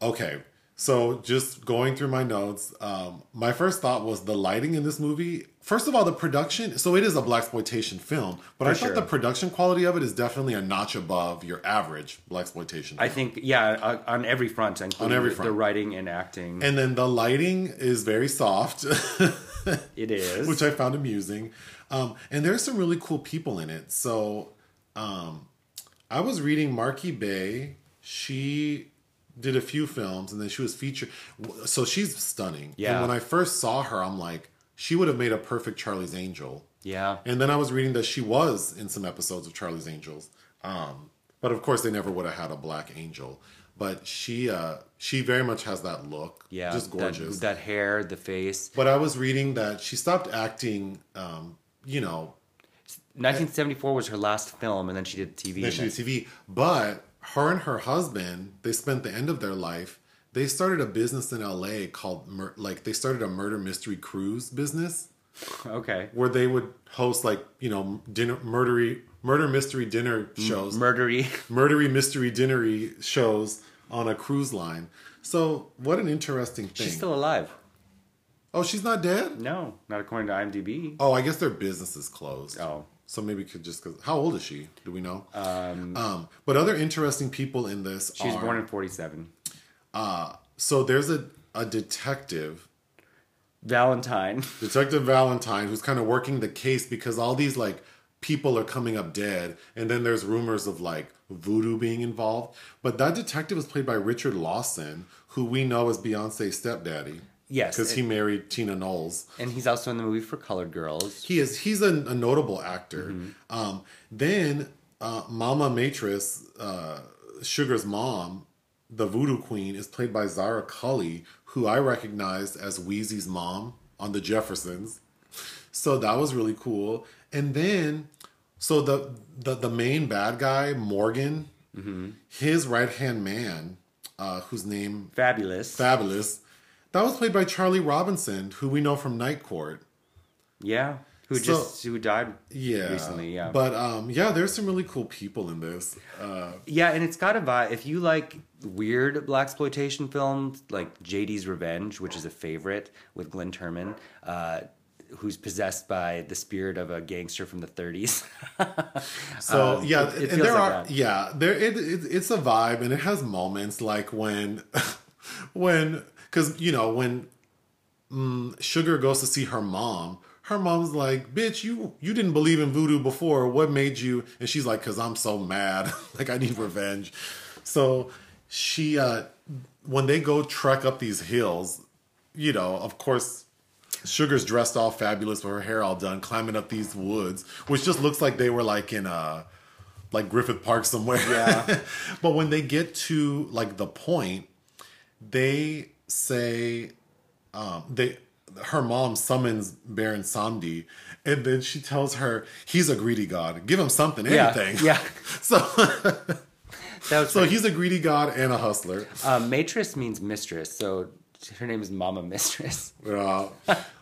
Okay. So just going through my notes, um, my first thought was the lighting in this movie. First of all, the production. So it is a black exploitation film, but I For thought the production quality of it is definitely a notch above your average black exploitation. I think, yeah, on- on every front, including every the- front. the writing and acting. And then the lighting is very soft, it is. which I found amusing. Um, and there's some really cool people in it. So um, I was reading Marki Bey. She did a few films and then she was featured. So she's stunning. Yeah. And when I first saw her, I'm like, she would have made a perfect Charlie's Angel. yeah. And then I was reading that she was in some episodes of Charlie's Angels. Um, but of course, they never would have had a black angel. But she, uh, she very much has that look. Yeah. just gorgeous. That, hair, the face. But I was reading that she stopped acting. Um, you know, 1974 was her last film, and then she did TV. then she did TV. But her and her husband, they spent the end of their life. They started a business in LA called Mur- like they started a murder mystery cruise business okay. where they would host like you know dinner murdery murder mystery dinner shows Murdery. murdery mystery dinnery shows on a cruise line. So what an interesting thing. She's still alive. oh, she's not dead. No, not according to IMDb. Oh, I guess their business is closed. Oh. So maybe could just cause how old is she? Do we know? Um, but other interesting people in this She was are born in 47. Uh, so there's a, a detective, Valentine. Detective Valentine, who's kind of working the case because all these like people are coming up dead, and then there's rumors of like voodoo being involved. But that detective is played by Richard Lawson, who we know as Beyonce's stepdaddy. Yes, because he married Tina Knowles. and he's also in the movie for Colored Girls. He is he's a, a notable actor. Mm-hmm. Um, then uh, Mama Matris, uh, Sugar's mom, the Voodoo Queen, is played by Zara Cully, who I recognized as Weezy's mom on The Jeffersons. So that was really cool. And then, so the the, the main bad guy Morgan, Mm-hmm. his right hand man, uh, whose name Fabulous. Fabulous, that was played by Charlie Robinson, who we know from Night Court. yeah, who So- just who died Yeah, recently. Yeah, But um, yeah, there's some really cool people in this. Uh, Yeah, and it's got a vibe. If you like weird black exploitation films, like JD's Revenge, which is a favorite with Glynn Turman, uh, who's possessed by the spirit of a gangster from the 30s. so Um, yeah, it- it and there like are that. yeah, there it, it it's a vibe, and it has moments like when when because you know when mm, Sugar goes to see her mom. Her mom's like, "Bitch, you you didn't believe in voodoo before. What made you?" And she's like, "Cause I'm so mad. like I need revenge." So she, uh when they go trek up these hills, you know, of course, Sugar's dressed all fabulous with her hair all done, climbing up these woods, which just looks like they were like in uh like Griffith Park somewhere. Yeah. but when they get to like the point, they say um they her mom summons Baron Samedi and then she tells her he's a greedy god. Give him something, anything. yeah. yeah. So so he's a greedy god and a hustler. um, Matris means mistress, so her name is Mama Mistress. Uh,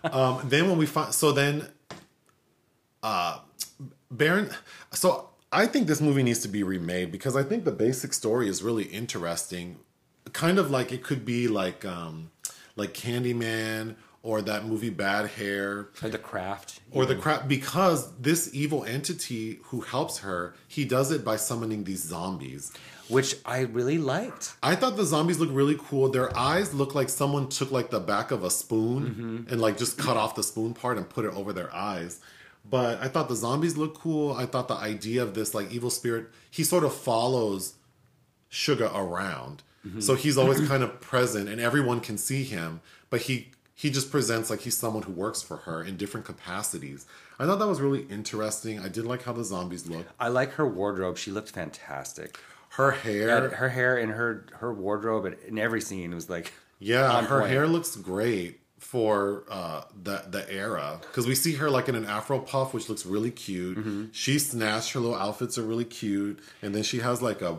um, then when we find, so then, uh, Baron. So I think this movie needs to be remade because I think the basic story is really interesting. Kind of like it could be like, um, like Candyman or that movie Bad Hair Or the craft. or the Craft because this evil entity who helps her, he does it by summoning these zombies. Which I really liked. I thought the zombies looked really cool. Their eyes look like someone took like the back of a spoon and like just cut off the spoon part and put it over their eyes. But I thought the zombies looked cool. I thought the idea of this like evil spirit, he sort of follows Sugar around. So he's always kind of present and everyone can see him, but he he just presents like he's someone who works for her in different capacities. I thought that was really interesting. I did like how the zombies look. I like her wardrobe. She looked fantastic. Her hair, Her, her hair and her her wardrobe and in every scene was like Yeah, her point. hair looks great for uh, the the era because we see her like in an afro puff, which looks really cute. Mm-hmm. She snatched her little outfits are really cute, and then she has like a.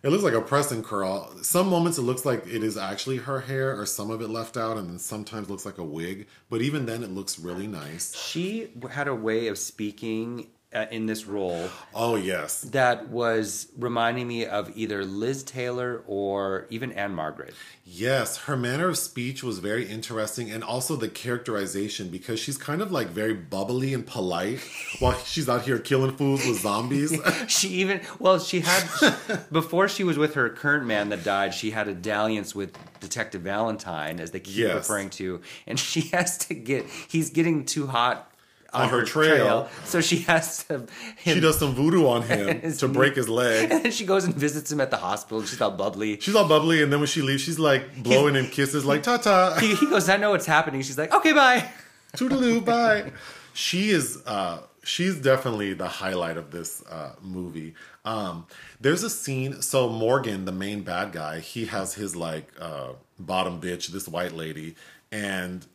It looks like a press and curl. Some moments it looks like it is actually her hair, or some of it left out, and then sometimes looks like a wig. But even then, it looks really nice. She had a way of speaking uh, in this role Oh yes, that was reminding me of either Liz Taylor or even Ann-Margret. Yes, her manner of speech was very interesting, and also the characterization because she's kind of like very bubbly and polite while she's out here killing fools with zombies. She even well, she had before she was with her current man that died. She had a dalliance with Detective Valentine, as they keep Yes. referring to, and she has to get. He's getting too hot On her trail. so she has to. Him, she does some voodoo on him to break his leg. and then she goes and visits him at the hospital. She's all bubbly. She's all bubbly, and then when she leaves, she's like blowing him kisses, like ta ta, He, he goes, I know what's happening. She's like, okay, bye. toodaloo, bye. She is, uh, she's definitely the highlight of this uh, movie. Um, there's a scene. So Morgan, the main bad guy, he has his like uh, bottom bitch, this white lady, and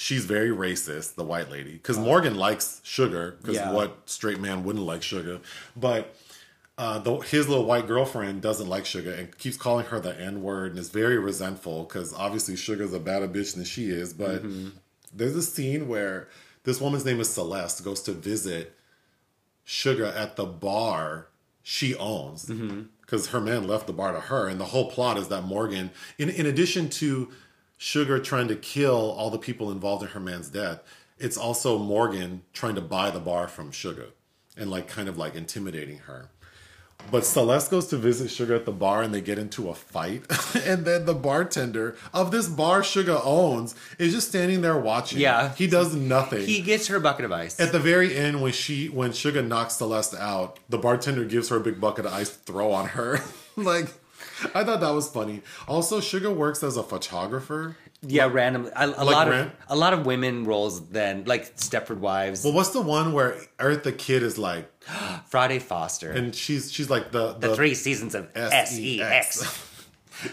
she's very racist, the white lady, because uh-huh. Morgan likes sugar, because Yeah. what straight man wouldn't like sugar? But uh, the, his little white girlfriend doesn't like sugar and keeps calling her the N word and is very resentful because obviously sugar's a better bitch than she is. But mm-hmm. there's a scene where this woman's name is Celeste goes to visit Sugar at the bar she owns mm-hmm. because her man left the bar to her, and the whole plot is that Morgan, in in addition to Sugar trying to kill all the people involved in her man's death, it's also Morgan trying to buy the bar from Sugar and like kind of like intimidating her. But Celeste goes to visit Sugar at the bar and they get into a fight. and then the bartender of this bar Sugar owns is just standing there watching. Yeah. He does nothing. He gets her a bucket of ice. At the very end, when she when Sugar knocks Celeste out, the bartender gives her a big bucket of ice to throw on her. like, I thought that was funny. Also, Sugar works as a photographer. Yeah, random. A, a Like lot ran- of a lot of women roles then, like Stepford Wives, Well, what's the one where Eartha Kitt is like, Friday Foster, and she's she's like the the three seasons of S E X.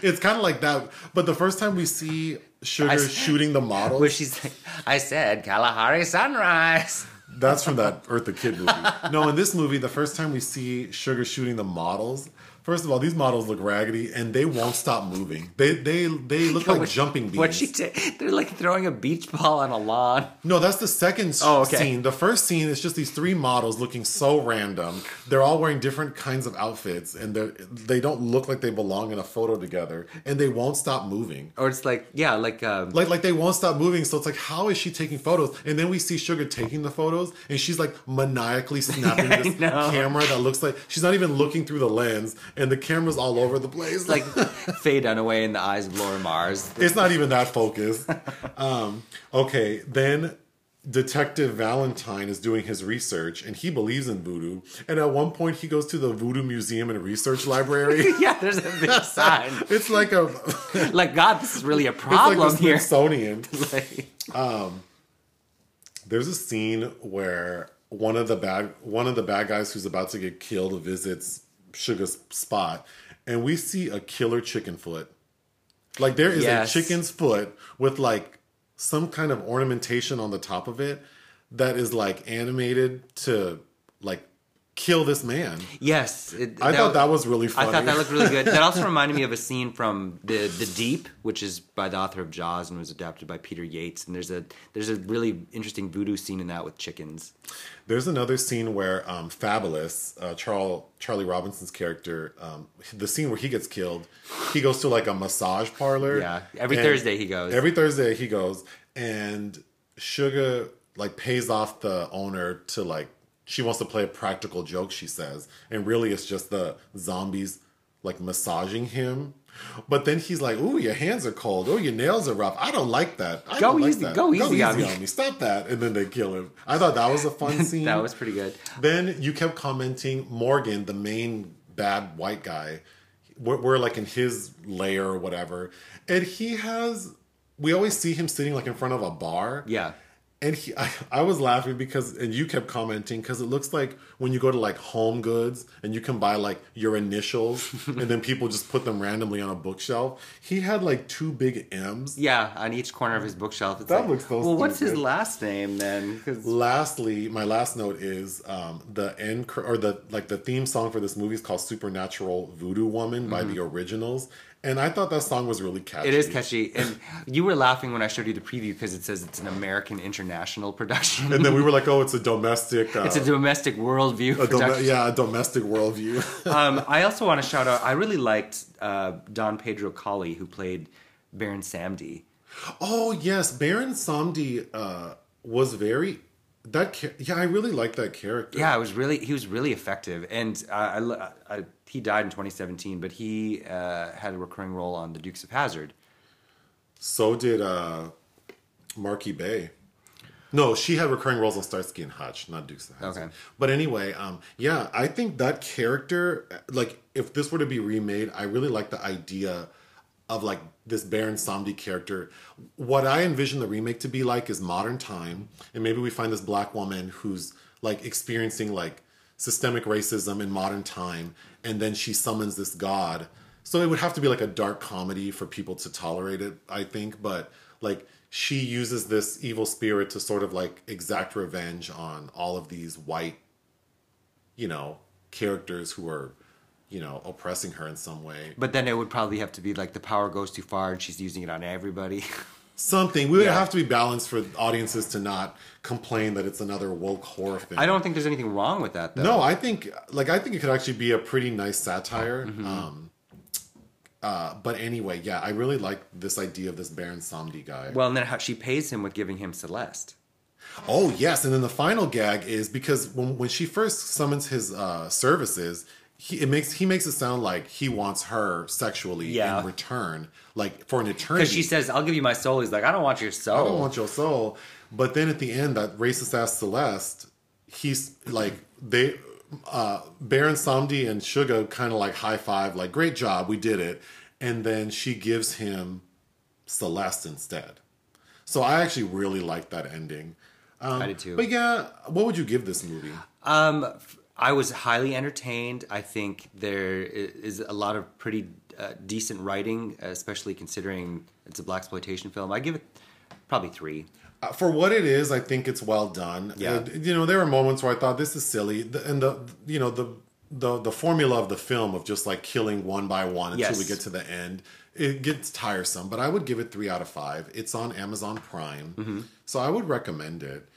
It's kind of like that, but the first time we see Sugar I shooting the model, Where she's like, I said Kalahari Sunrise. that's from that Eartha Kitt movie. No, in this movie, the first time we see Sugar shooting the models, first of all, these models look raggedy and they won't stop moving. They they they look like What- jumping beans. What she ta- They're like throwing a beach ball on a lawn. No, that's the second Oh, okay. scene. The first scene is just these three models looking so random. They're all wearing different kinds of outfits, and they they don't look like they belong in a photo together, and they won't stop moving. Or it's like, yeah, like um, Like like they won't stop moving. So it's like, how is she taking photos? And then we see Sugar taking the photos, and she's like maniacally snapping this camera that looks like she's not even looking through the lens, and the camera's all over the place. like Faye Dunaway in the eyes of Laura Mars. It's not even that focused. um, okay, then Detective Valentine is doing his research and he believes in voodoo. And at one point, he goes to the Voodoo Museum and Research Library. yeah, there's a big sign. it's like a Like God, this is really a like problem the here. Smithsonian. Like, There's a scene where one of the bad one of the bad guys who's about to get killed visits Sugar's spot, and we see a killer chicken foot. Like there is Yes. a chicken's foot with like some kind of ornamentation on the top of it that is like animated to like kill this man. yes, it, I thought that was really funny. I thought that looked really good. That also reminded me of a scene from the the Deep, which is by the author of Jaws and was adapted by Peter Yates. And there's a there's a really interesting voodoo scene in that with chickens. There's another scene where um, Fabulous, uh, Charl, Charlie Robinson's character, um, the scene where he gets killed, he goes to like a massage parlor. Yeah, every Thursday he goes. Every Thursday he goes, and Sugar like pays off the owner to like she wants to play a practical joke. She says, and really it's just the zombies like massaging him. But then he's like, "Ooh, your hands are cold. Oh, your nails are rough. I don't like that. I Go don't like easy- that. go easy on me." Stop that!" And then they kill him. I thought that was a fun scene. that was pretty good. Then you kept commenting Morgan, the main bad white guy. We're, we're like in his lair or whatever, and he has. We always see him sitting like in front of a bar. Yeah. And he, I, I was laughing because, and you kept commenting because it looks like when you go to like Home Goods and you can buy like your initials, and then people just put them randomly on a bookshelf. He had like two big M's. Yeah, on each corner of his bookshelf. It's That like, looks so Well, what's his last name then? 'Cause- Lastly, my last note is um, the end or the like the theme song for this movie is called "Supernatural Voodoo Woman" by the Originals, and I thought that song was really catchy. It is catchy, and you were laughing when I showed you the preview because it says it's an American international production. And then we were like, "Oh, it's a domestic." Uh, it's a domestic worldview a dom- production. yeah, a domestic worldview. um, I also want to shout out. I really liked uh, Don Pedro Colley, who played Baron Samedi. oh yes, Baron Samedi uh, was very that. Yeah, I really like that character. Yeah, it was really he was really effective, and uh, I, I, he died in 2017, but he uh, had a recurring role on The Dukes of Hazzard. So did uh, Marki Bey. No, she had recurring roles on Starsky and Hutch, not Dukes of Hazzard. Okay. But anyway, um, yeah, I think that character, like, if this were to be remade, I really like the idea of like this Baron Samedi character. What I envision the remake to be like is modern time, and maybe we find this black woman who's like experiencing like systemic racism in modern time, and then she summons this god. So it would have to be like a dark comedy for people to tolerate it, I think. But like she uses this evil spirit to sort of like exact revenge on all of these white, you know, characters who are, you know, oppressing her in some way. But then it would probably have to be like the power goes too far, and she's using it on everybody. Something we would Yeah. have to be balanced for audiences to not complain that it's another woke horror film. I don't think there's anything wrong with that, though. No, I think like I think it could actually be a pretty nice satire. Mm-hmm. Um, uh, but anyway, yeah, I really like this idea of this Baron Samedi guy. Well, and then how she pays him with giving him Celeste. Oh yes, and then the final gag is because when when she first summons his uh, services, he it makes he makes it sound like he wants her sexually Yeah. in return, like for an eternity. Because she says, "I'll give you my soul." He's like, "I don't want your soul." I don't want your soul. But then at the end, that racist ass Celeste, he's like they uh Baron Samedi and Suga kind of like high five, like great job, we did it. And then she gives him Celeste instead. So I actually really liked that ending. Um, I did too. But yeah, what would you give this movie? Um, I was highly entertained. I think there is a lot of pretty uh, decent writing, especially considering it's a black exploitation film. I give it probably three. Uh, for what it is, I think it's well done. Yeah. Uh, you know, there were moments where I thought this is silly, The- and the you know the the the formula of the film of just like killing one by one until we get to the end, it gets tiresome. But I would give it three out of five. It's on Amazon Prime, Mm-hmm. so I would recommend it.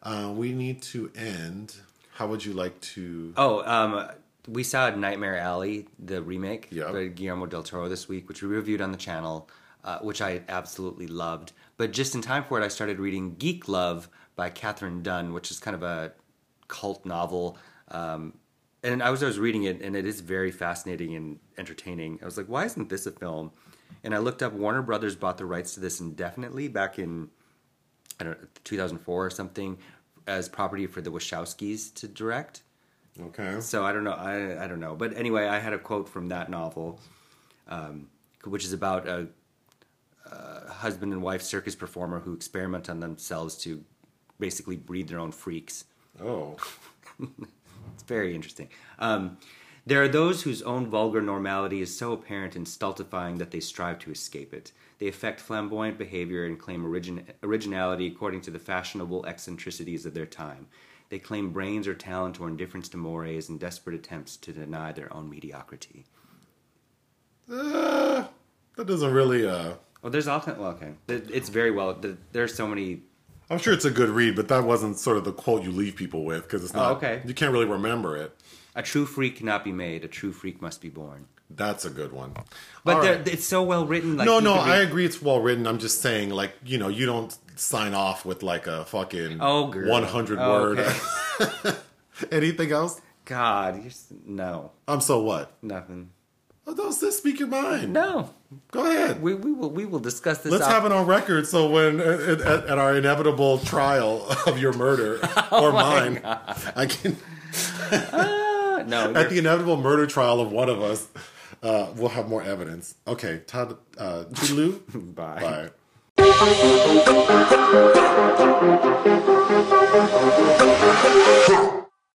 Uh, we need to end. How would you like to? Oh, um, we saw Nightmare Alley, the remake Yeah. by Guillermo del Toro this week, which we reviewed on the channel, uh, which I absolutely loved. But just in time for it, I started reading Geek Love by Katherine Dunn, which is kind of a cult novel. Um, and I was, I was reading it, and it is very fascinating and entertaining. I was like, why isn't this a film? And I looked up Warner Brothers bought the rights to this indefinitely back in I don't know, 2004 or something as property for the Wachowskis to direct. Okay. So I don't know. I, I don't know. But anyway, I had a quote from that novel, um, which is about a, a husband and wife circus performer who experiment on themselves to basically breed their own freaks. Oh. It's very interesting. Um, there are those whose own vulgar normality is so apparent and stultifying that they strive to escape it. They affect flamboyant behavior and claim origin- originality according to the fashionable eccentricities of their time. They claim brains or talent or indifference to mores in desperate attempts to deny their own mediocrity. Uh, that doesn't really. Uh, Well, there's all well, okay. It's very well. There's so many. I'm sure it's a good read, but that wasn't sort of the quote you leave people with because it's not. Oh, okay. You can't really remember it. A true freak cannot be made. A true freak must be born. That's a good one. But right. it's so well written. Like no, no, I agree. It's well written. I'm just saying, like, you know, you don't sign off with like a fucking Oh, girl. 100 Oh, word. okay. Anything else? God, you're, no, I'm so what? nothing. Oh, don't just speak your mind. No, Go ahead. we, we will we will discuss this. Let's off- have it on record. So when at, at, at our inevitable trial of your murder Oh or mine, I can Ah, no, at the inevitable murder trial of one of us, uh, we'll have more evidence. Okay, Todd, uh, Toodaloo. Bye. Bye.